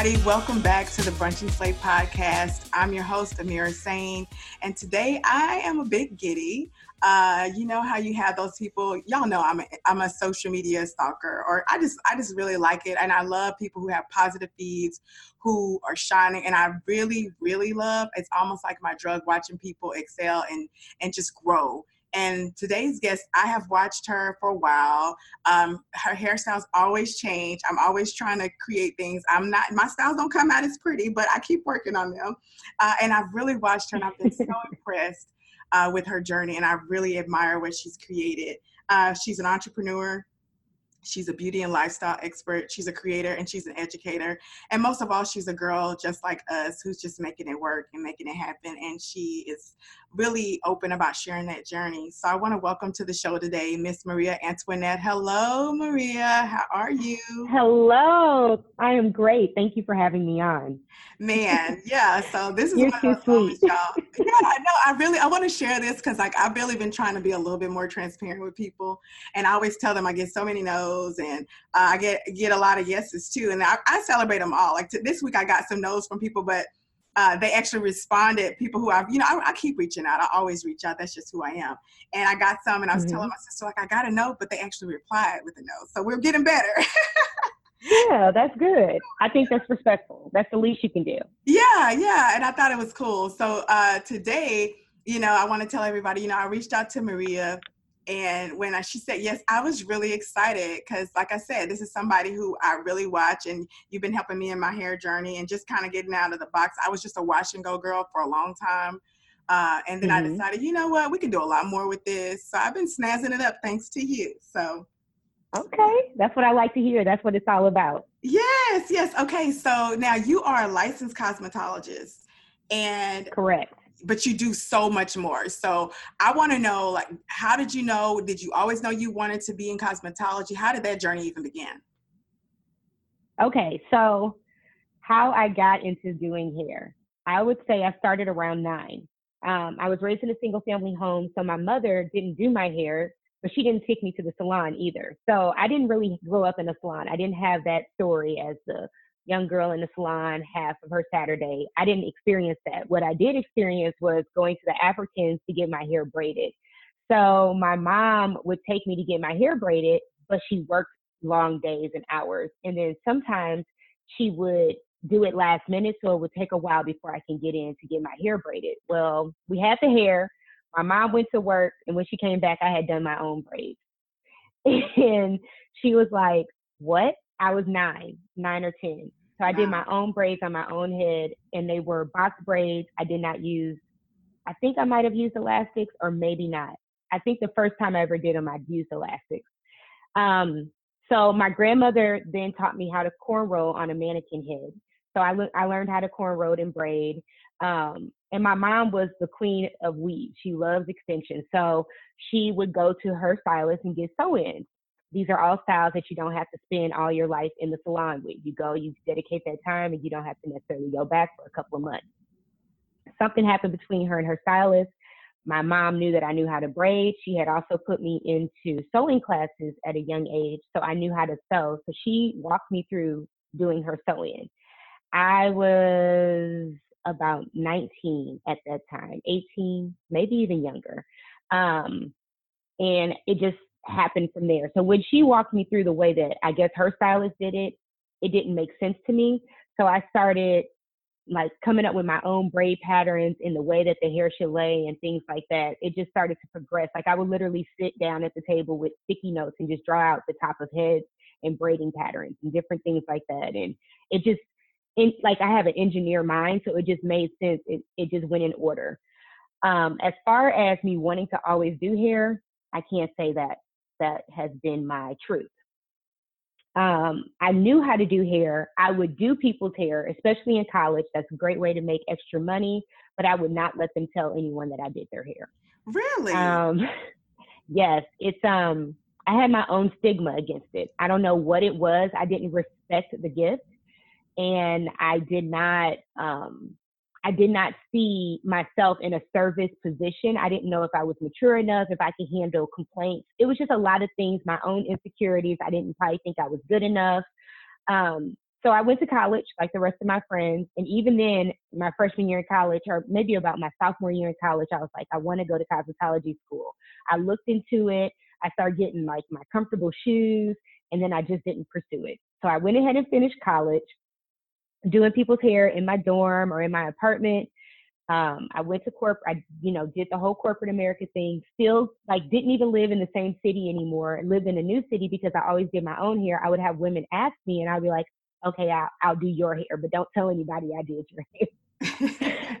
Everybody. Welcome back to the Brunch and Slay podcast. I'm your host, Amira Sane, and today I am a bit giddy. Uh, you know how you have those people. Y'all know I'm a, I'm a social media stalker, or I just I just really like it, and I love people who have positive feeds, who are shining, and I really really love. It's almost like my drug watching people excel and and just grow and today's guest, I have watched her for a while. Um, her hairstyles always change. I'm always trying to create things. I'm not, my styles don't come out as pretty, but I keep working on them. Uh, and I've really watched her and I've been so impressed uh, with her journey. And I really admire what she's created. Uh, she's an entrepreneur. She's a beauty and lifestyle expert. She's a creator and she's an educator. And most of all, she's a girl just like us who's just making it work and making it happen. And she is really open about sharing that journey. So I want to welcome to the show today Miss Maria Antoinette. Hello, Maria. How are you? Hello. I am great. Thank you for having me on. Man, yeah. So this is You're too sweet. Moments, y'all. Yeah, I know. I really I want to share this because like I've really been trying to be a little bit more transparent with people, and I always tell them I get so many no's, and uh, I get get a lot of yeses too, and I, I celebrate them all. Like to, this week, I got some no's from people, but uh, they actually responded. People who I've, you know, I, I, keep reaching out. I always reach out. That's just who I am. And I got some, and I was mm-hmm. telling my sister like I got a no, but they actually replied with a no. So we're getting better. yeah, that's good. I think that's respectful. That's the least you can do. Yeah, yeah. And I thought it was cool. So uh, today, you know, I want to tell everybody, you know, I reached out to Maria and when I, she said yes, I was really excited because, like I said, this is somebody who I really watch, and you've been helping me in my hair journey and just kind of getting out of the box. I was just a wash and go girl for a long time. Uh, and then mm-hmm. I decided, you know what, we can do a lot more with this. So I've been snazzing it up thanks to you. So, okay, that's what I like to hear. That's what it's all about. Yes, yes. Okay, so now you are a licensed cosmetologist, and correct but you do so much more. So I want to know, like, how did you know? Did you always know you wanted to be in cosmetology? How did that journey even begin? Okay, so how I got into doing hair, I would say I started around nine. Um, I was raised in a single family home, so my mother didn't do my hair, but she didn't take me to the salon either. So I didn't really grow up in a salon. I didn't have that story as the young girl in the salon half of her Saturday. I didn't experience that. What I did experience was going to the Africans to get my hair braided. So my mom would take me to get my hair braided, but she worked long days and hours. And then sometimes she would do it last minute, so it would take a while before I can get in to get my hair braided. Well, we had the hair. My mom went to work, and when she came back, I had done my own braids. And she was like, What? I was nine, nine or 10. So I did my own braids on my own head, and they were box braids. I did not use, I think I might have used elastics or maybe not. I think the first time I ever did them, I'd used elastics. Um, so my grandmother then taught me how to cornrow on a mannequin head. So I, le- I learned how to cornrow and braid. Um, and my mom was the queen of weave. She loves extensions. So she would go to her stylist and get sew-ins these are all styles that you don't have to spend all your life in the salon with. You go, you dedicate that time, and you don't have to necessarily go back for a couple of months. Something happened between her and her stylist. My mom knew that I knew how to braid. She had also put me into sewing classes at a young age, so I knew how to sew. So she walked me through doing her sewing. I was about 19 at that time, 18, maybe even younger. Um, and it just happened from there. So when she walked me through the way that I guess her stylist did it, it didn't make sense to me. So I started like coming up with my own braid patterns in the way that the hair should lay and things like that. It just started to progress. Like I would literally sit down at the table with sticky notes and just draw out the top of heads and braiding patterns and different things like that. And it just, in, like I have an engineer mind, so it just made sense. It, it just went in order. Um, as far as me wanting to always do hair, I can't say that that has been my truth. Um, I knew how to do hair. I would do people's hair, especially in college. That's a great way to make extra money, but I would not let them tell anyone that I did their hair. Really? Um, yes, it's um I had my own stigma against it. I don't know what it was. I didn't respect the gift and I did not um I did not see myself in a service position. I didn't know if I was mature enough, if I could handle complaints. It was just a lot of things, my own insecurities. I didn't probably think I was good enough. Um, so I went to college like the rest of my friends. And even then, my freshman year in college, or maybe about my sophomore year in college, I was like, I want to go to cosmetology school. I looked into it. I started getting like my comfortable shoes, and then I just didn't pursue it. So I went ahead and finished college, doing people's hair in my dorm or in my apartment. Um, I went to corporate, I, you know, did the whole corporate America thing, still like didn't even live in the same city anymore, lived in a new city because I always did my own hair. I would have women ask me and I'd be like, okay, I'll, I'll do your hair, but don't tell anybody I did your hair.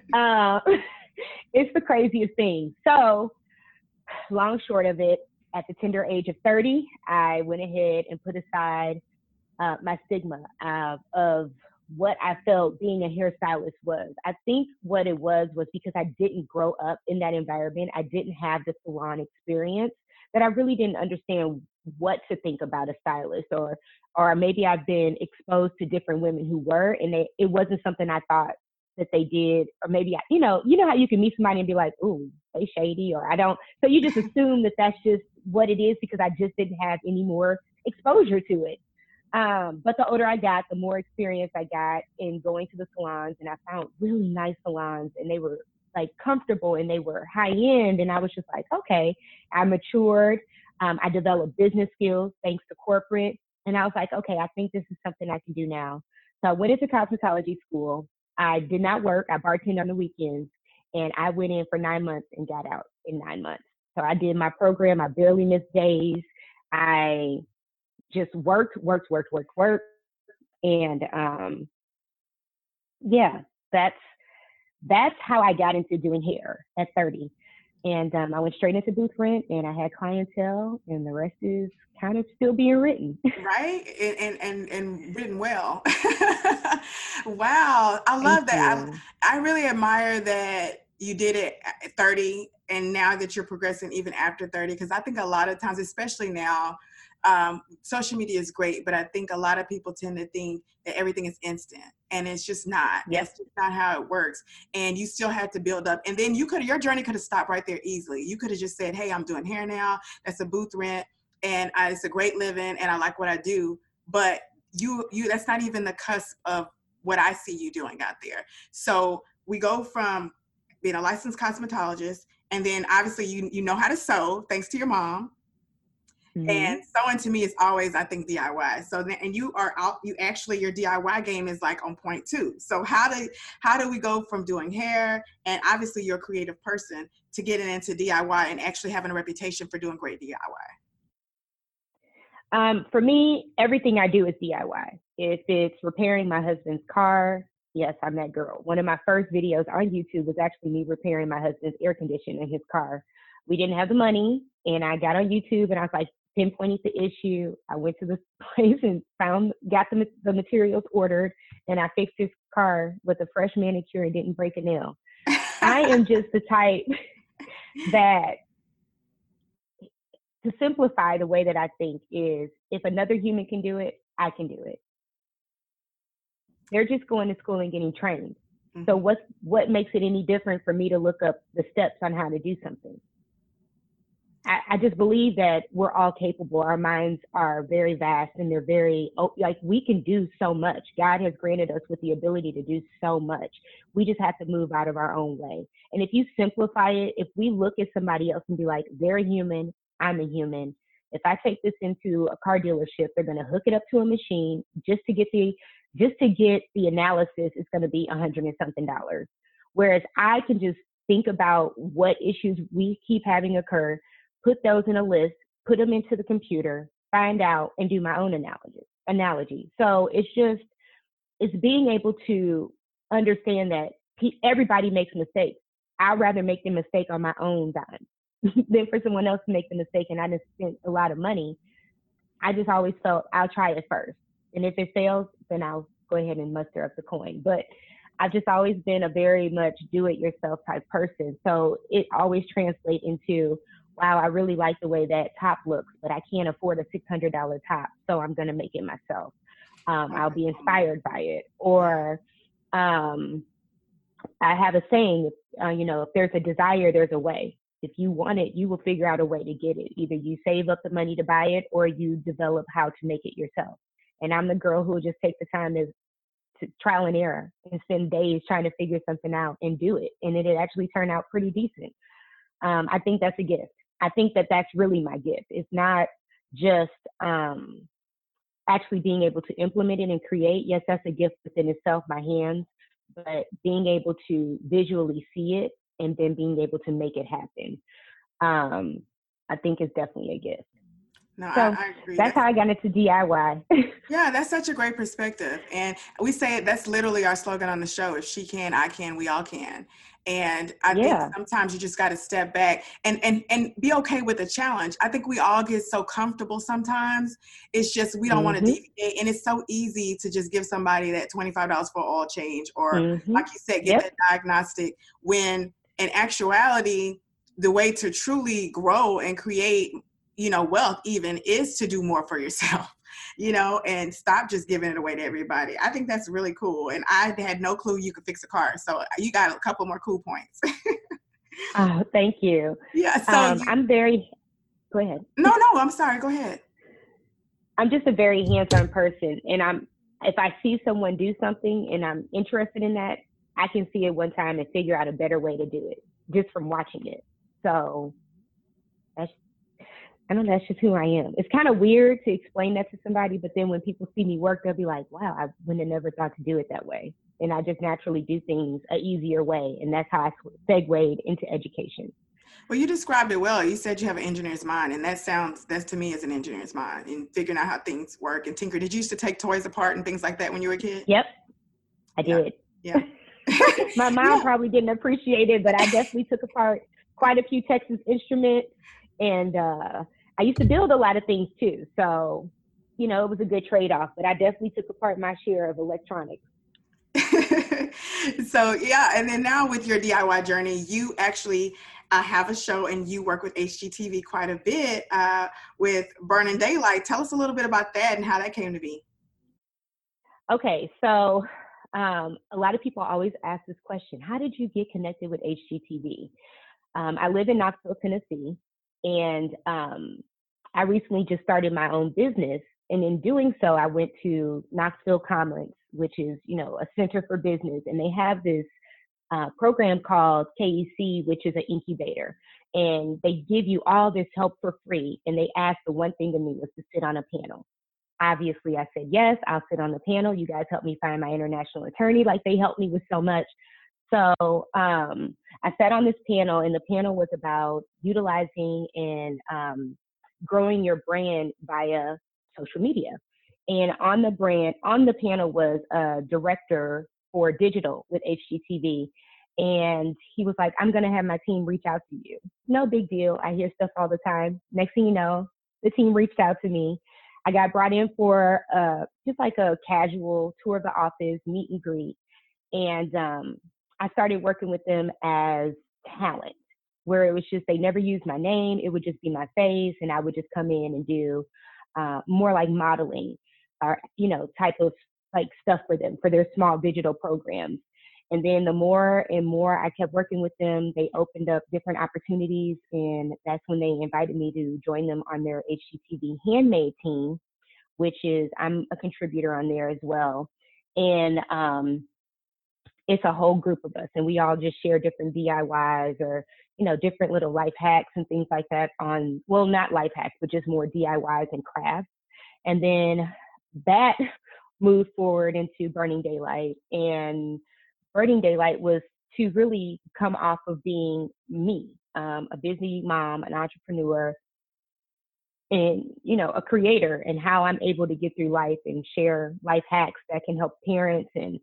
uh, it's the craziest thing. So, long short of it, at the tender age of 30, I went ahead and put aside uh, my stigma uh, of what I felt being a hairstylist was. I think what it was was because I didn't grow up in that environment. I didn't have the salon experience that I really didn't understand what to think about a stylist or or maybe I've been exposed to different women who were and they, it wasn't something I thought that they did or maybe I, you know you know how you can meet somebody and be like ooh they shady or I don't so you just assume that that's just what it is because I just didn't have any more exposure to it um, but the older I got the more experience I got in going to the salons and I found really nice salons and they were like comfortable and they were high end and I was just like okay I matured um, I developed business skills thanks to corporate. And I was like, okay, I think this is something I can do now. So I went into cosmetology school. I did not work. I bartended on the weekends. And I went in for nine months and got out in nine months. So I did my program. I barely missed days. I just worked, worked, worked, worked, worked. And um, yeah, that's that's how I got into doing hair at 30. And um, I went straight into booth rent and I had clientele and the rest is kind of still being written. right. And, and, and, and written well. wow. I love Thank that. I, I really admire that you did it at 30 and now that you're progressing even after 30 because i think a lot of times especially now um, social media is great, but I think a lot of people tend to think that everything is instant, and it's just not. Yes, it's just not how it works. And you still had to build up. And then you could your journey could have stopped right there easily. You could have just said, "Hey, I'm doing hair now. That's a booth rent, and I, it's a great living, and I like what I do." But you, you, that's not even the cusp of what I see you doing out there. So we go from being a licensed cosmetologist, and then obviously you you know how to sew thanks to your mom Mm-hmm. And sewing to me is always, I think, DIY. So then, and you are out, you actually your DIY game is like on point too. So how do how do we go from doing hair and obviously you're a creative person to getting into DIY and actually having a reputation for doing great DIY? Um, for me, everything I do is DIY. If it's repairing my husband's car, yes, I'm that girl. One of my first videos on YouTube was actually me repairing my husband's air conditioner in his car. We didn't have the money, and I got on YouTube and I was like, pinpointed the issue. I went to the place and found, got the, the materials ordered, and I fixed his car with a fresh manicure and didn't break a nail. I am just the type that to simplify the way that I think is if another human can do it, I can do it. They're just going to school and getting trained. Mm-hmm. So what's what makes it any different for me to look up the steps on how to do something? I, I, just believe that we're all capable. Our minds are very vast and they're very, oh, like, we can do so much. God has granted us with the ability to do so much. We just have to move out of our own way. And if you simplify it, if we look at somebody else and be like, they're a human, I'm a human. If I take this into a car dealership, they're going to hook it up to a machine just to get the, just to get the analysis It's going to be a hundred and something dollars. Whereas I can just think about what issues we keep having occur put those in a list, put them into the computer, find out, and do my own analogy. Analogy. So it's just it's being able to understand that everybody makes mistakes. I'd rather make the mistake on my own dime than for someone else to make the mistake and I just spent a lot of money. I just always felt I'll try it first. And if it fails, then I'll go ahead and muster up the coin. But I've just always been a very much do it yourself type person. So it always translates into, wow, I really like the way that top looks, but I can't afford a $600 top, so I'm going to make it myself. Um, I'll be inspired by it. Or um, I have a saying, uh, you know, if there's a desire, there's a way. If you want it, you will figure out a way to get it. Either you save up the money to buy it or you develop how to make it yourself. And I'm the girl who will just take the time to, to trial and error and spend days trying to figure something out and do it. And it, actually turned out pretty decent. Um, I think that's a gift. I think that that's really my gift. It's not just um, actually being able to implement it and create. Yes, that's a gift within itself, my hands, but being able to visually see it and then being able to make it happen, um, I think is definitely a gift. No, so I, I, agree. That's, that's how I got into DIY. yeah, that's such a great perspective. And we say it, that's literally our slogan on the show. If she can, I can, we all can. And I yeah. think sometimes you just got to step back and, and, and be okay with the challenge. I think we all get so comfortable sometimes. It's just we don't mm-hmm. want to deviate. And it's so easy to just give somebody that $25 for all change or, mm-hmm. like you said, get yep. that diagnostic when in actuality, the way to truly grow and create you know, wealth even is to do more for yourself, you know, and stop just giving it away to everybody. I think that's really cool. And I had no clue you could fix a car. So you got a couple more cool points. oh, thank you. Yeah. So um, you, I'm very, go ahead. No, no, I'm sorry. Go ahead. I'm just a very hands-on person. And I'm, if I see someone do something and I'm interested in that, I can see it one time and figure out a better way to do it just from watching it. So that's I know, that's just who I am. It's kind of weird to explain that to somebody, but then when people see me work, they'll be like, wow, I wouldn't have never thought to do it that way. And I just naturally do things a easier way. And that's how I segued into education. Well, you described it well. You said you have an engineer's mind, and that sounds, that's to me is an engineer's mind in figuring out how things work and tinker. Did you used to take toys apart and things like that when you were a kid? Yep, I did. Yeah. My mom yeah. probably didn't appreciate it, but I definitely took apart quite a few Texas instruments and, uh, I used to build a lot of things too. So, you know, it was a good trade off, but I definitely took apart my share of electronics. so, yeah. And then now with your DIY journey, you actually uh, have a show and you work with HGTV quite a bit uh, with Burning Daylight. Tell us a little bit about that and how that came to be. Okay. So, um, a lot of people always ask this question How did you get connected with HGTV? Um, I live in Knoxville, Tennessee, and um, I recently just started my own business. And in doing so, I went to Knoxville Commons, which is, you know, a center for business. And they have this uh, program called KEC, which is an incubator. And they give you all this help for free. And they asked the one thing of me was to sit on a panel. Obviously, I said, yes, I'll sit on the panel. You guys help me find my international attorney, like they helped me with so much. So um, I sat on this panel, and the panel was about utilizing and um, growing your brand via social media. And on the brand, on the panel was a director for digital with HGTV. And he was like, I'm going to have my team reach out to you. No big deal. I hear stuff all the time. Next thing you know, the team reached out to me. I got brought in for uh, just like a casual tour of the office, meet and greet. And um, I started working with them as talent where it was just they never used my name. It would just be my face, and I would just come in and do uh, more like modeling or you know type of like stuff for them for their small digital programs. And then the more and more I kept working with them, they opened up different opportunities, and that's when they invited me to join them on their HGTV handmade team, which is I'm a contributor on there as well. And um, it's a whole group of us, and we all just share different DIYs or you know, different little life hacks and things like that on, well, not life hacks, but just more DIYs and crafts. And then that moved forward into Burning Daylight. And Burning Daylight was to really come off of being me, um, a busy mom, an entrepreneur, and you know a creator and how i'm able to get through life and share life hacks that can help parents and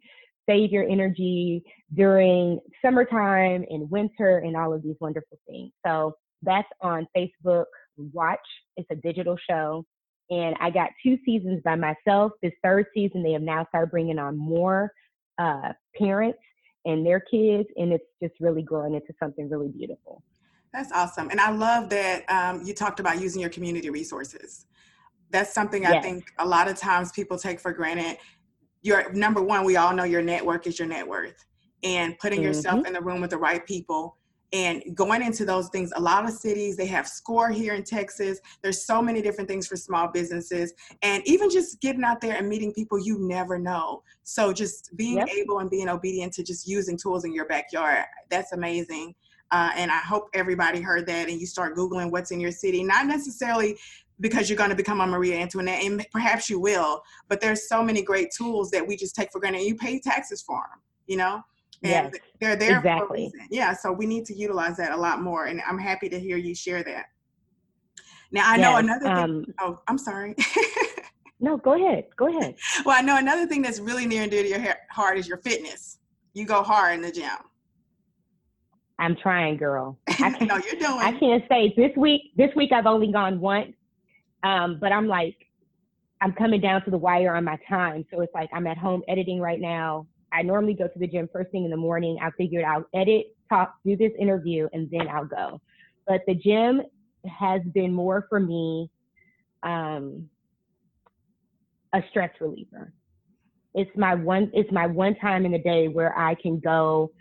save your energy during summertime and winter and all of these wonderful things. So that's on Facebook Watch. It's a digital show. And I got two seasons by myself. This third season, they have now started bringing on more uh, parents and their kids, and it's just really growing into something really beautiful. That's awesome. And I love that um, you talked about using your community resources. That's something I think a lot of times people take for granted. Your number one, we all know your network is your net worth. And putting mm-hmm. yourself in the room with the right people and going into those things a lot of cities they have score here in texas there's so many different things for small businesses and even just getting out there and meeting people you never know so just being yep. able and being obedient to just using tools in your backyard that's amazing uh, and i hope everybody heard that and you start googling what's in your city not necessarily because you're going to become a Maria Antoinette, and perhaps you will. But there's so many great tools that we just take for granted. You pay taxes for them, you know and yes, they're there exactly. for a reason. Yeah, so we need to utilize that a lot more, and I'm happy to hear you share that. Now I yes, know another. Thing, um, oh, I'm sorry. no, go ahead. Go ahead. Well, I know another thing that's really near and dear to your heart is your fitness. You go hard in the gym. I'm trying, girl. I can't, no, you're doing. I can't say this week. This week I've only gone once, um, but I'm like, I'm coming down to the wire on my time. So it's like I'm at home editing right now. I normally go to the gym first thing in the morning. I figured I'll edit, talk, do this interview, and then I'll go. But the gym has been more for me um, a stress reliever. It's my one. It's my one time in the day where I can go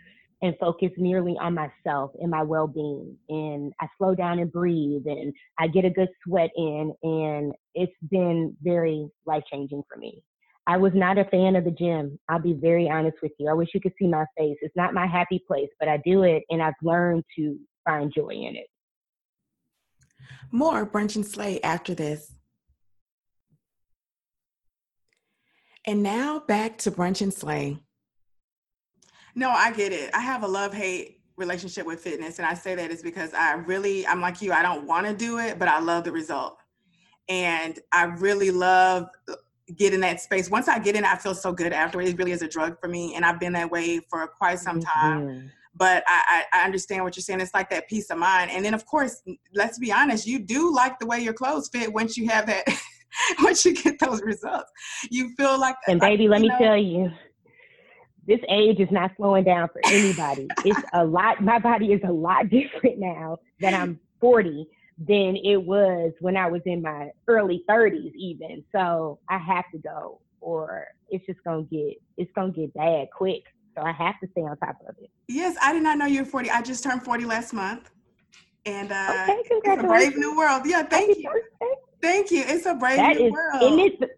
and focus merely on myself and my well-being and i slow down and breathe and i get a good sweat in and it's been very life-changing for me I was not a fan of the gym. I'll be very honest with you. I wish you could see my face. It's not my happy place, but I do it and I've learned to find joy in it. More Brunch and Slay after this. And now back to Brunch and Slay. No, I get it. I have a love hate relationship with fitness. And I say that is because I really, I'm like you, I don't want to do it, but I love the result. And I really love get in that space. Once I get in, I feel so good afterwards. It really is a drug for me, and I've been that way for quite some time. Mm-hmm. But I, I, understand what you're saying. It's like that peace of mind. And then, of course, let's be honest, you do like the way your clothes fit once you have that. once you get those results, you feel like. And baby, let me know, tell you, this age is not slowing down for anybody. it's a lot. My body is a lot different now that I'm 40 than it was when I was in my early 30s even. So I have to go or it's just going to get it's to get bad quick. So I have to stay on top of it. Yes, I did not know you were 40. I just turned 40 last month. And uh okay, it's a brave new world. Yeah, thank Happy you. Birthday. Thank you. It's a brave that new is, world. And it's,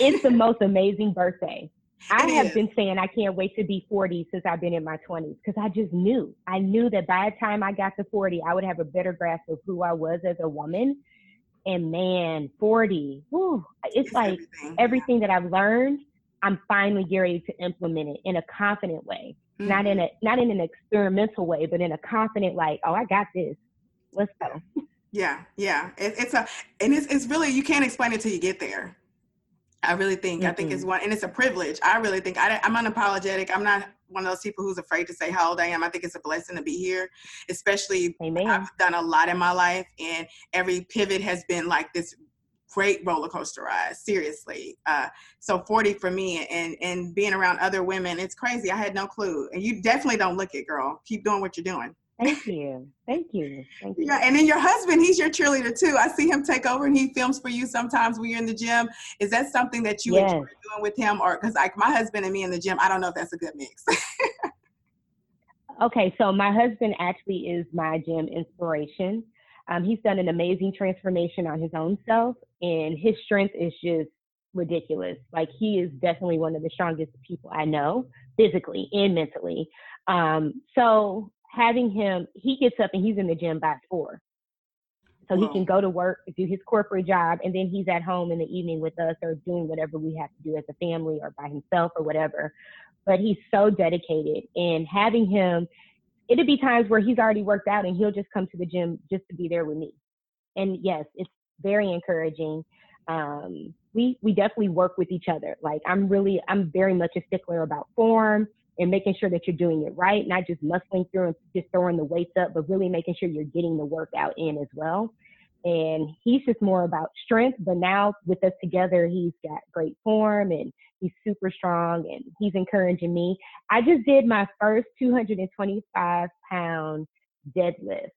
it's the most amazing birthday. I have been saying I can't wait to be 40 since I've been in my 20s because I just knew. I knew that by the time I got to 40, I would have a better grasp of who I was as a woman. And man, 40, whew, it's, it's like everything. everything. that I've learned, I'm finally getting ready to implement it in a confident way. Mm-hmm. Not in a not in an experimental way, but in a confident like, oh, I got this. Let's go. Yeah, yeah. It, it's a and it's it's really you can't explain it till you get there I really think mm-hmm. I think it's one, and it's a privilege. I really think I, I'm unapologetic. I'm not one of those people who's afraid to say how old I am. I think it's a blessing to be here, especially Amen. I've done a lot in my life, and every pivot has been like this great roller coaster ride. Seriously, uh, so 40 for me, and and being around other women, it's crazy. I had no clue, and you definitely don't look it, girl. Keep doing what you're doing. Thank you. Thank you. Thank you. Yeah, and then your husband, he's your cheerleader too. I see him take over and he films for you sometimes when you're in the gym. Is that something that you yes. enjoy doing with him? Or because like my husband and me in the gym, I don't know if that's a good mix. okay, so my husband actually is my gym inspiration. Um, he's done an amazing transformation on his own self, and his strength is just ridiculous. Like he is definitely one of the strongest people I know, physically and mentally. Um, so having him, he gets up and he's in the gym by four. So wow. he can go to work, do his corporate job, and then he's at home in the evening with us or doing whatever we have to do as a family or by himself or whatever. But he's so dedicated and having him, it'll be times where he's already worked out and he'll just come to the gym just to be there with me. And yes, it's very encouraging. Um, we we definitely work with each other. Like I'm really I'm very much a stickler about form and making sure that you're doing it right, not just muscling through and just throwing the weights up, but really making sure you're getting the workout in as well. And he's just more about strength, but now with us together, he's got great form and he's super strong and he's encouraging me. I just did my first 225 pound deadlift.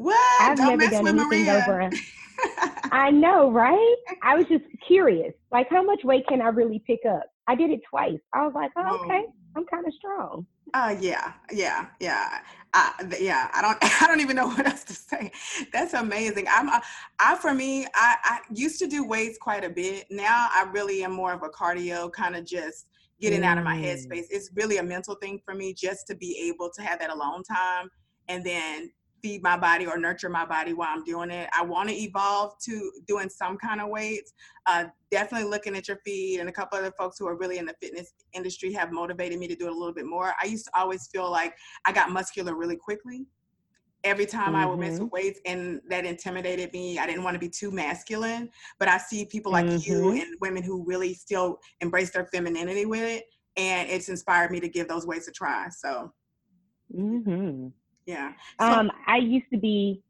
What? I've Don't never done anything Maria. over. I know, right? I was just curious, like how much weight can I really pick up? I did it twice. I was like, oh, okay, I'm kind of strong. Uh, yeah, yeah, yeah, uh, yeah. I don't, I don't even know what else to say. That's amazing. I'm, uh, I for me, I, I used to do weights quite a bit. Now I really am more of a cardio kind of just getting mm. out of my headspace. It's really a mental thing for me just to be able to have that alone time and then feed my body or nurture my body while I'm doing it. I want to evolve to doing some kind of weights. Uh, definitely looking at your feed, and a couple of other folks who are really in the fitness industry have motivated me to do it a little bit more. I used to always feel like I got muscular really quickly. Every time mm-hmm. I would mess with mm-hmm. weights, and that intimidated me. I didn't want to be too masculine, but I see people like mm-hmm. you and women who really still embrace their femininity with it, and it's inspired me to give those weights a try. So. Mm-hmm. Yeah. So, um, I used to be.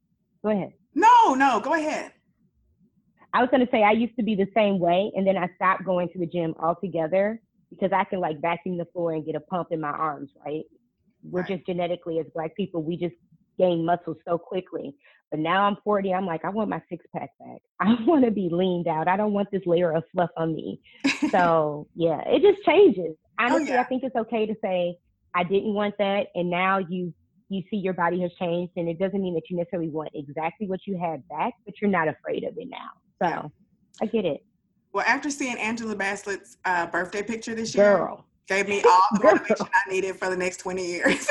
Go ahead. No, no, go ahead. I was going to say I used to be the same way, and then I stopped going to the gym altogether because I can like vacuum the floor and get a pump in my arms. Right? We're right. just genetically as black people, we just gain muscle so quickly. But now I'm 40, I'm like, I want my six pack back. I want to be leaned out. I don't want this layer of fluff on me. so yeah, it just changes. Oh, Honestly, oh, yeah. I think it's okay to say I didn't want that, and now you you see your body has changed and it doesn't mean that you necessarily want exactly what you had back, but you're not afraid of it now. So. I get it. Well, after seeing Angela Bassett's uh, birthday picture this year, Girl. gave me all the motivation I needed for the next 20 years.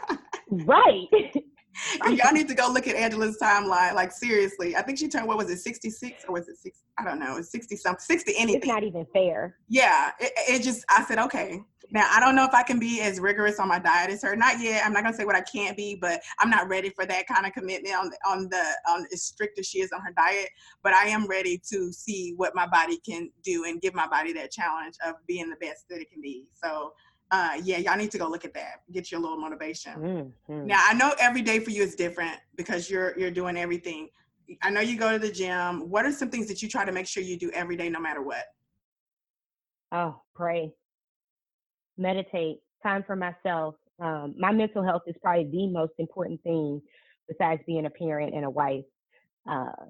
right. y'all need to go look at Angela's timeline. Like seriously, I think she turned what was it, sixty six or was it six? I don't know, it's sixty something, sixty anything. It's not even fair. Yeah, it, it, just I said okay, now, I don't know if I can be as rigorous on my diet as her. Not yet. I'm not gonna say what I can't be, but I'm not ready for that kind of commitment on the, on the on as strict as she is on her diet. But I am ready to see what my body can do and give my body that challenge of being the best that it can be. So uh, yeah, y'all need to go look at that. Get you a little motivation. Mm-hmm. Now I know every day for you is different because you're you're doing everything. I know you go to the gym. What are some things that you try to make sure you do every day, no matter what? Oh, pray meditate, time for myself. Um, my mental health is probably the most important thing besides being a parent and a wife. Uh,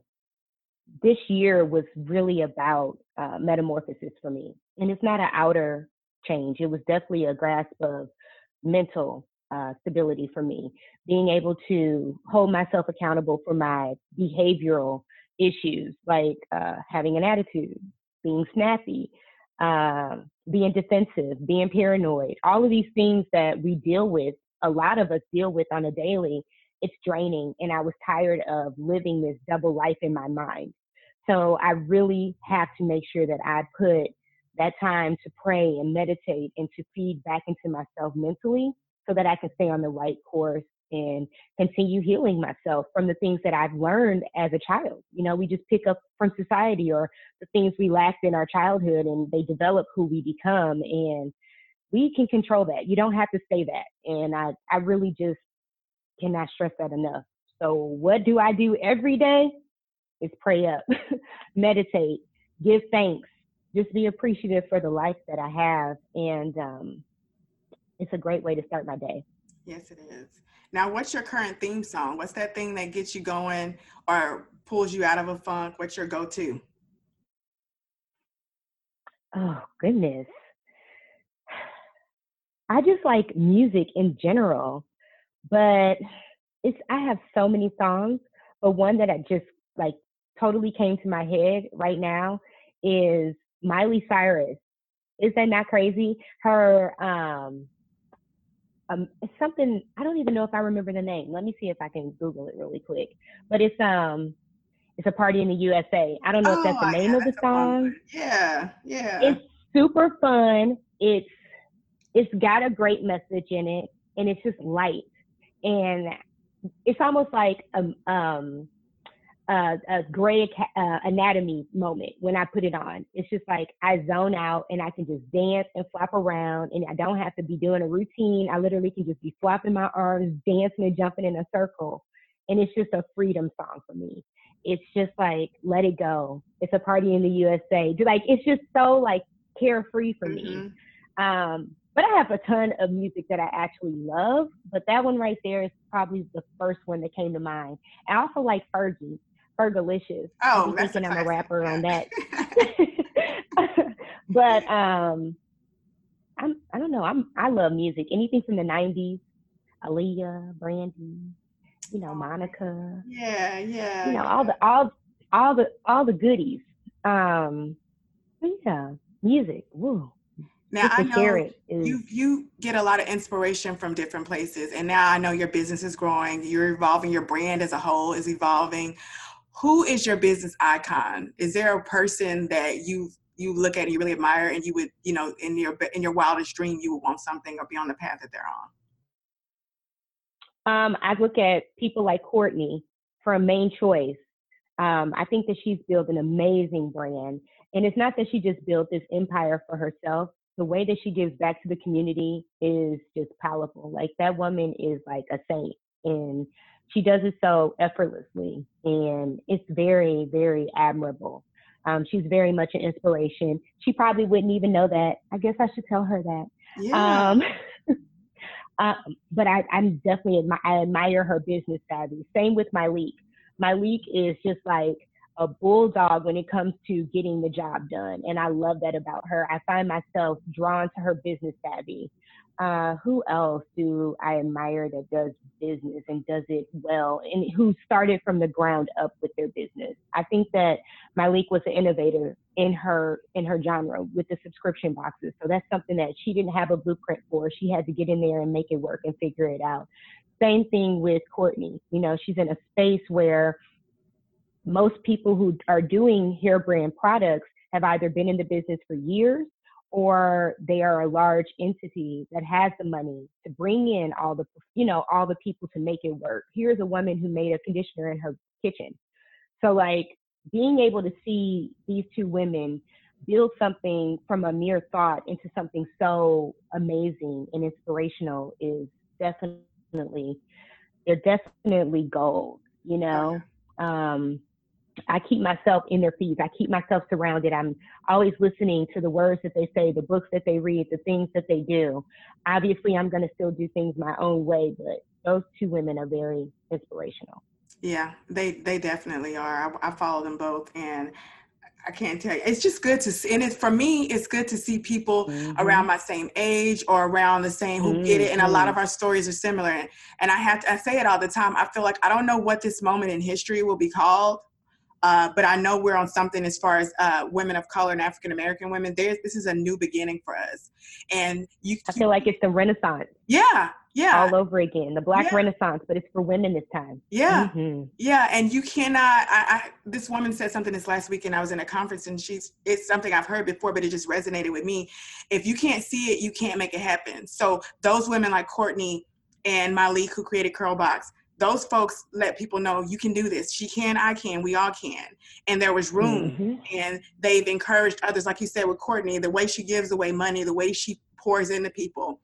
this year was really about uh, metamorphosis for me. And it's not an outer change, it was definitely a grasp of mental uh, stability for me. Being able to hold myself accountable for my behavioral issues, like uh, having an attitude, being snappy, um, being defensive, being paranoid, all of these things that we deal with, a lot of us deal with on a daily, it's draining. And I was tired of living this double life in my mind. So I really have to make sure that I put that time to pray and meditate and to feed back into myself mentally so that I can stay on the right course and continue healing myself from the things that I've learned as a child. You know, we just pick up from society or the things we lacked in our childhood and they develop who we become and we can control that. You don't have to say that. And I, I really just cannot stress that enough. So what do I do every day? Is pray up, meditate, give thanks, just be appreciative for the life that I have. And um, it's a great way to start my day. Yes, it is. Now, what's your current theme song? What's that thing that gets you going or pulls you out of a funk? What's your go to? Oh, goodness. I just like music in general, but it's I have so many songs, but one that I just like totally came to my head right now is Miley Cyrus. Is that not crazy? Her um um it's something I don't even know if I remember the name. Let me see if I can Google it really quick. But it's um it's a party in the USA. I don't know oh, if that's the oh, name of the song. Yeah, yeah. It's super fun. It's it's got a great message in it and it's just light. And it's almost like um um uh, a gray uh, anatomy moment when I put it on. It's just like I zone out and I can just dance and flap around and I don't have to be doing a routine. I literally can just be flapping my arms, dancing and jumping in a circle. And it's just a freedom song for me. It's just like, let it go. It's a party in the USA. Like, it's just so like carefree for mm-hmm. me. Um, but I have a ton of music that I actually love, but that one right there is probably the first one that came to mind. I also like Fergie. Fergalicious. Oh, I'm thinking I'm a rapper on that. but um, I'm I don't know. I'm I love music. Anything from the '90s, Aaliyah, Brandy, you know, Monica. Yeah, yeah. You know, all the all all the all the goodies. Um, yeah, music. Woo. Now I know you you get a lot of inspiration from different places, and now I know your business is growing. You're evolving. Your brand as a whole is evolving who is your business icon? Is there a person that you you look at and you really admire, and you would you know in your in your wildest dream you would want something or be on the path that they're on? Um, I look at people like Courtney from Mane Choice. Um, I think that she's built an amazing brand, and it's not that she just built this empire for herself. The way that she gives back to the community is just powerful. Like that woman is like a saint, and she does it so effortlessly and it's very very admirable um, she's very much an inspiration she probably wouldn't even know that i guess i should tell her that yeah. Um, uh, but I, am definitely admi- I admire her business savvy. Same with Myleik. My leak is just like a bulldog when it comes to getting the job done, and I love that about her. I find myself drawn to her business savvy. Uh, who else do I admire that does business and does it well and who started from the ground up with their business? I think that Myleik was an innovator in her in her genre with the subscription boxes. So that's something that she didn't have a blueprint for. She had to get in there and make it work and figure it out. Same thing with Courtney. You know, she's in a space where most people who are doing hair brand products have either been in the business for years or they are a large entity that has the money to bring in all the you know all the people to make it work. Here's a woman who made a conditioner in her kitchen. So like being able to see these two women build something from a mere thought into something so amazing and inspirational is definitely they're definitely gold you know? Um I keep myself in their feeds. I keep myself surrounded. I'm always listening to the words that they say, the books that they read, the things that they do. Obviously, I'm going to still do things my own way, but those two women are very inspirational. Yeah, they they definitely are. I, I follow them both, and I can't tell you. It's just good to see, and it's for me. It's good to see people mm-hmm. around my same age or around the same who mm-hmm. get it. And a lot mm-hmm. of our stories are similar. And, and I have to. I say it all the time. I feel like I don't know what this moment in history will be called, uh, but I know we're on something as far as uh, women of color and African American women. There's this is a new beginning for us, and you. I feel like it's the Renaissance. Yeah, yeah. All over again, the Black yeah. Renaissance, but it's for women this time. Yeah, mm-hmm. yeah, and you cannot. I, I, this woman said something this last week, and I was in a conference, and she's it's something I've heard before, but it just resonated with me. If you can't see it, you can't make it happen. So those women like Courtney and Myleik, who created Curlbox, those folks let people know you can do this. She can, I can, we all can. And there was room. Mm-hmm. And they've encouraged others, like you said with Courtney, the way she gives away money, the way she pours into people.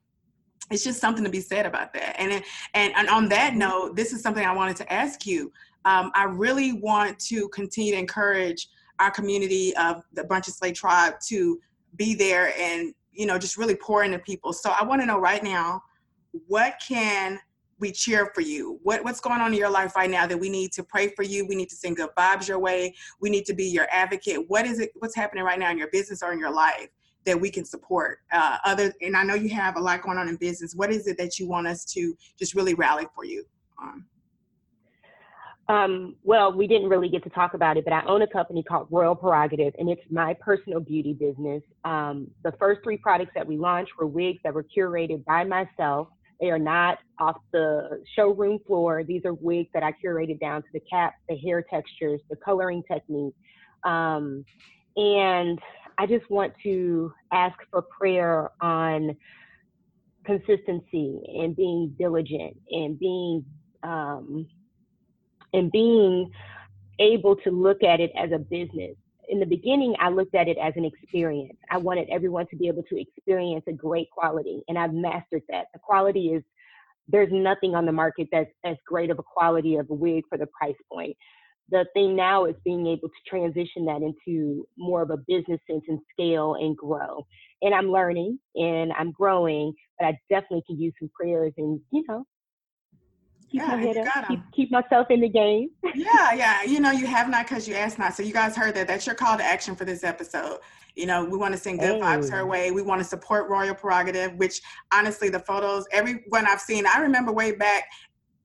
It's just something to be said about that. And and, and on that mm-hmm. note, this is something I wanted to ask you. Um, I really want to continue to encourage our community of the Brunch and Slay tribe to be there and you know just really pour into people. So I want to know right now, what can we cheer for you. What, what's going on in your life right now that we need to pray for you? We need to send good vibes your way. We need to be your advocate. What is it? What's happening right now in your business or in your life that we can support? Uh, other, and I know you have a lot going on in business. What is it that you want us to just really rally for you on? Um, well, we didn't really get to talk about it, but I own a company called Royal Prerogative, and it's my personal beauty business. Um, the first three products that we launched were wigs that were curated by myself they are not off the showroom floor. These are wigs that I curated down to the cap, the hair textures, the coloring technique. Um, and I just want to ask for prayer on consistency and being diligent and being um, and being able to look at it as a business. In the beginning, I looked at it as an experience. I wanted everyone to be able to experience a great quality, and I've mastered that. The quality is there's nothing on the market that's as great of a quality of a wig for the price point. The thing now is being able to transition that into more of a business sense and scale and grow. And I'm learning and I'm growing, but I definitely can use some prayers and, you know, keep Yeah, my head up, keep, keep myself in the game. Yeah, yeah. You know, you have not because you asked not. So you guys heard that. That's your call to action for this episode. You know, we want to send good vibes her way. We want to support Royal Prerogative, which honestly, the photos, everyone I've seen, I remember way back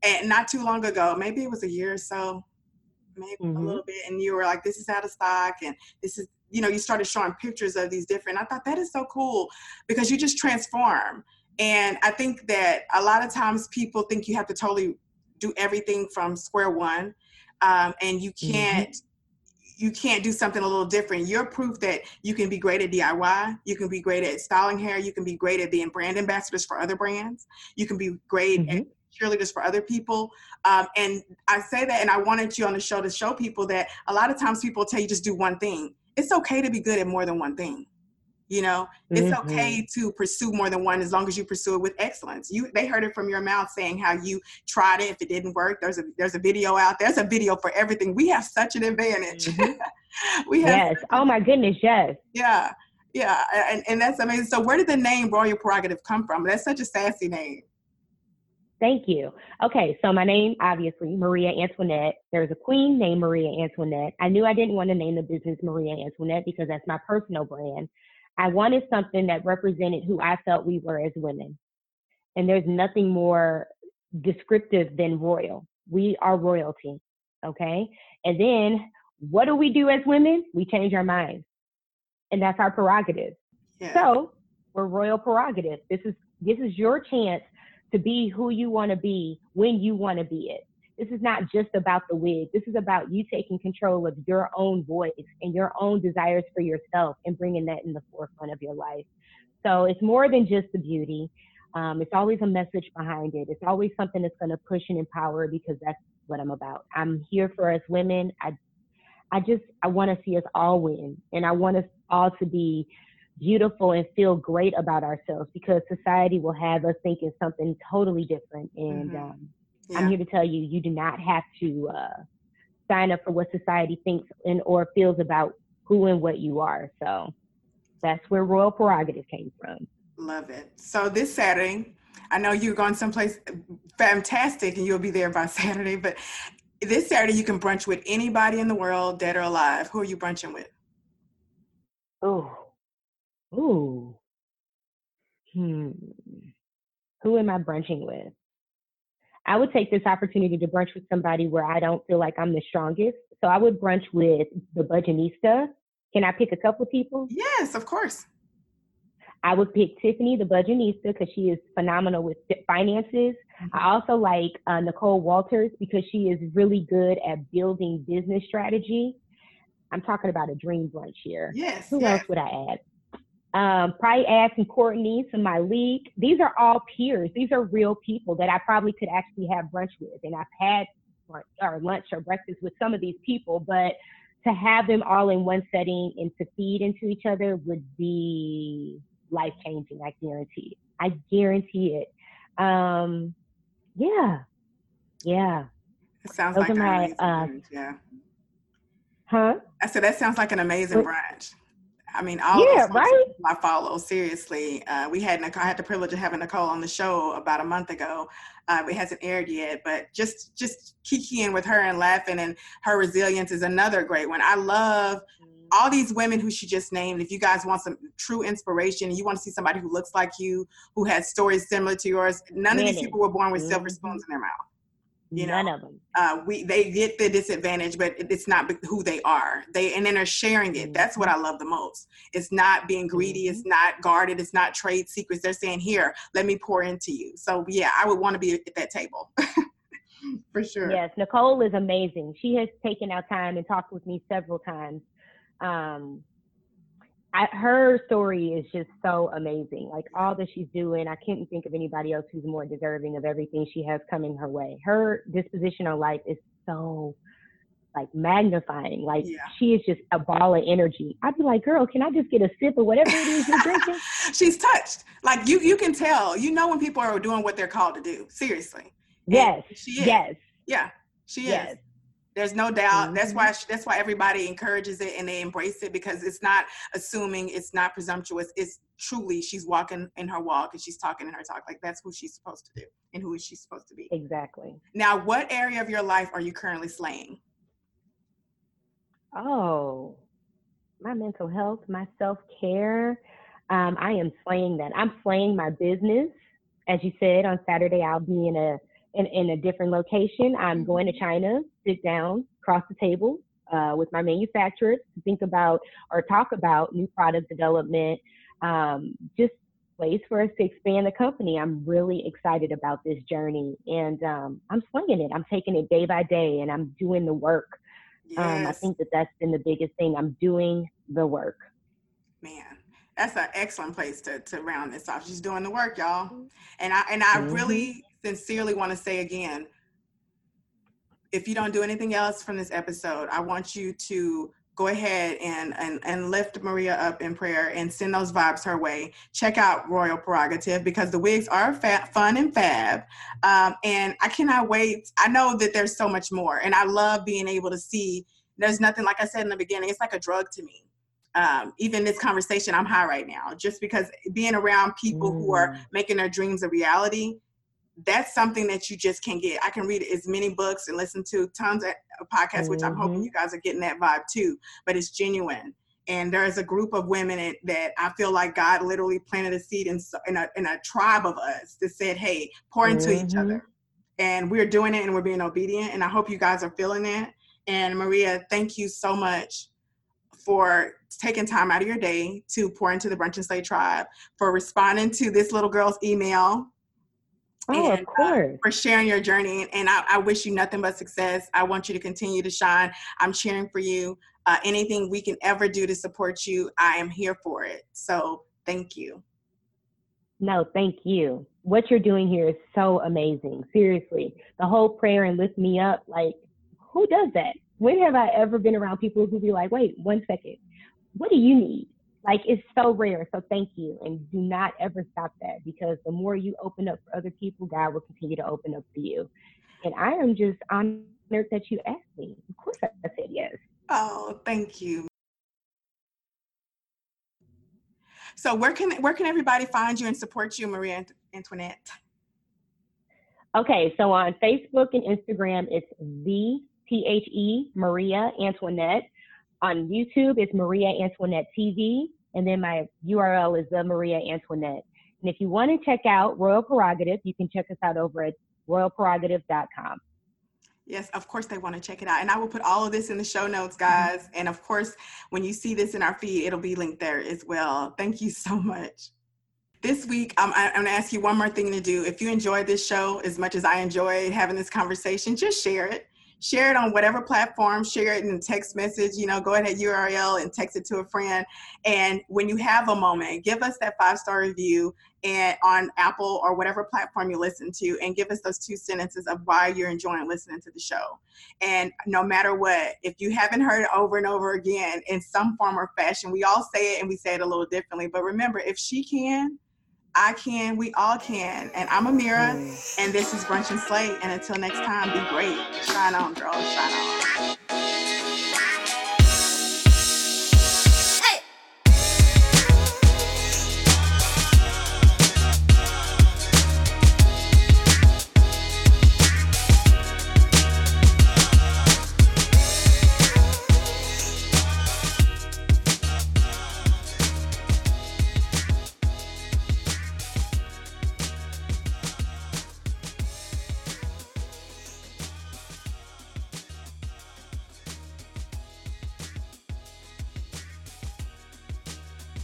and not too long ago, maybe it was a year or so, maybe a Mhm. little bit, and you were like, this is out of stock, and this is, you know, you started showing pictures of these different. I thought that is so cool because you just transform. And I think that a lot of times people think you have to totally do everything from square one, um, and you Mhm. can't. You can't do something a little different. You're proof that you can be great at DIY. You can be great at styling hair. You can be great at being brand ambassadors for other brands. You can be great at Mhm. cheerleaders for other people. Um, and I say that, and I wanted you on the show to show people that a lot of times people tell you just do one thing. It's okay to be good at more than one thing. You know, it's Mhm. okay to pursue more than one as long as you pursue it with excellence. You they heard it from your mouth saying how you tried it. If it didn't work, there's a there's a video out. There's a video for everything. We have such an advantage. Mhm. we have Yes. Oh my goodness. Yes. yeah, yeah, and, and that's amazing. So where did the name Royal Prerogative come from? That's such a sassy name. Thank you. Okay, so my name, obviously, Maria Antoinette. There's a queen named Maria Antoinette. I knew I didn't want to name the business Maria Antoinette because that's my personal brand. I wanted something that represented who I felt we were as women. And there's nothing more descriptive than royal. We are royalty. Okay. And then what do we do as women? We change our minds. And that's our prerogative. Yeah. So we're royal prerogative. This is this is your chance to be who you want to be when you want to be it. This is not just about the wig. This is about you taking control of your own voice and your own desires for yourself and bringing that in the forefront of your life. So it's more than just the beauty. Um, it's always a message behind it. It's always something that's going to push and empower because that's what I'm about. I'm here for us women. I, I just I want to see us all win, and I want us all to be beautiful and feel great about ourselves because society will have us thinking something totally different. And Mhm. um, yeah. I'm here to tell you, you do not have to uh, sign up for what society thinks and or feels about who and what you are. So that's where royal prerogative came from. Love it. So this Saturday, I know you're going someplace fantastic and you'll be there by Saturday, but this Saturday you can brunch with anybody in the world, dead or alive. Who are you brunching with? Ooh, ooh, hmm. Who am I brunching with? I would take this opportunity to brunch with somebody where I don't feel like I'm the strongest. So I would brunch with the Budgetnista. Can I pick a couple people? Yes, of course. I would pick Tiffany, the Budgetnista, because she is phenomenal with fi- finances. I also like uh, Nicole Walters because she is really good at building business strategy. I'm talking about a dream brunch here. Yes. Who yes. else would I add? Um, probably add some Courtney, some Myleik. These are all peers. These are real people that I probably could actually have brunch with. And I've had brunch or lunch or breakfast with some of these people, but to have them all in one setting and to feed into each other would be life changing. I guarantee. it. I guarantee it. Um, yeah, yeah. It sounds Those like my, amazing uh, brunch. Yeah. Huh? I said that sounds like an amazing What- brunch. I mean, all Yeah, right? I follow seriously. Uh, we had Nicole, I had the privilege of having Nicole on the show about a month ago. Uh, it hasn't aired yet, but just just kikiing with her and laughing and her resilience is another great one. I love all these women who she just named. If you guys want some true inspiration, you want to see somebody who looks like you, who has stories similar to yours, none of these people were born with silver Mhm. spoons in their mouth. You None know, of them. uh, we they get the disadvantage, but it's not who they are. They and then they're sharing it. That's what I love the most. It's not being greedy. It's not guarded. It's not trade secrets. They're saying, "Here, let me pour into you." So yeah, I would want to be at that table for sure. Yes, Nicole is amazing. She has taken out time and talked with me several times. Um, I, her story is just so amazing. Like all that she's doing, I couldn't think of anybody else who's more deserving of everything she has coming her way. Her disposition on life is so like magnifying. Like yeah. she is just a ball of energy. I'd be like, girl, can I just get a sip of whatever it is you're drinking? She's touched. Like you, you can tell. You know when people are doing what they're called to do. Seriously. Yes. And she is. Yes. Yeah. She yes. is. There's no doubt. Mm-hmm. That's why that's why everybody encourages it and they embrace it because it's not assuming, it's not presumptuous. It's truly she's walking in her walk and she's talking in her talk. Like that's who she's supposed to do and who is she supposed to be. Exactly. Now, what area of your life are you currently slaying? Oh, my mental health, my self care. Um, I am slaying that. I'm slaying my business. As you said, on Saturday I'll be in a in, in a different location. I'm going to China, sit down, across the table uh, with my manufacturers to think about or talk about new product development, um, just ways for us to expand the company. I'm really excited about this journey and um, I'm swinging it. I'm taking it day by day and I'm doing the work. Yes. Um, I think that that's been the biggest thing. I'm doing the work. Man, that's an excellent place to, to round this off. She's doing the work, y'all. And I and I mm-hmm. really sincerely want to say again, if you don't do anything else from this episode, I want you to go ahead and, and, and lift Maria up in prayer and send those vibes her way. Check out Royal Prerogative because the wigs are fun and fab. Um, and I cannot wait. I know that there's so much more. And I love being able to see there's nothing, like I said in the beginning, it's like a drug to me. Um, even this conversation, I'm high right now just because being around people mm. who are mm. making their dreams a reality that's something that you just can't get. I can read as many books and listen to tons of podcasts, mm-hmm. which I'm hoping mm-hmm. you guys are getting that vibe too. But it's genuine. And there is a group of women that I feel like God literally planted a seed in, in, a, in a tribe of us that said, hey, pour into mm-hmm. each other. And we're doing it and we're being obedient. And I hope you guys are feeling that. And Maria, thank you so much for taking time out of your day to pour into the Brunch and Slay tribe, for responding to this little girl's email Oh, and, of uh, course. Uh, for sharing your journey. And I, I, wish you nothing but success. I want you to continue to shine. I'm cheering for you. Uh, anything we can ever do to support you, I am here for it. So thank you. No, thank you. What you're doing here is so amazing. Seriously. The whole prayer and lift me up, like, who does that? When have I ever been around people who be like, wait, one second, what do you need? Like it's so rare. So thank you. And do not ever stop that because the more you open up for other people, God will continue to open up for you. And I am just honored that you asked me. Of course I said yes. Oh, thank you. So where can where can everybody find you and support you, Maria Antoinette? Okay, so on Facebook and Instagram, it's the T H E Maria Antoinette. On YouTube, it's Maria Antoinette TV. And then my URL is the Maria Antoinette. And if you want to check out Royal Prerogative, you can check us out over at royalprerogative.com. Yes, of course they want to check it out. And I will put all of this in the show notes, mm-hmm. guys. Mm-hmm. And of course, when you see this in our feed, it'll be linked there as well. Thank you so much. This week, I'm, I'm going to ask you one more thing to do. If you enjoyed this show as much as I enjoyed having this conversation, just share it share it on whatever platform, share it in a text message, you know, go ahead URL and text it to a friend. And when you have a moment, give us that five star review and on Apple or whatever platform you listen to and give us those two sentences of why you're enjoying listening to the show. And no matter what, if you haven't heard it over and over again in some form or fashion, we all say it and we say it a little differently. But remember, if she can, I can, we all can. And I'm Amira, and this is Brunch and Slay. And until next time, be great. Shine on, girls. Shine on.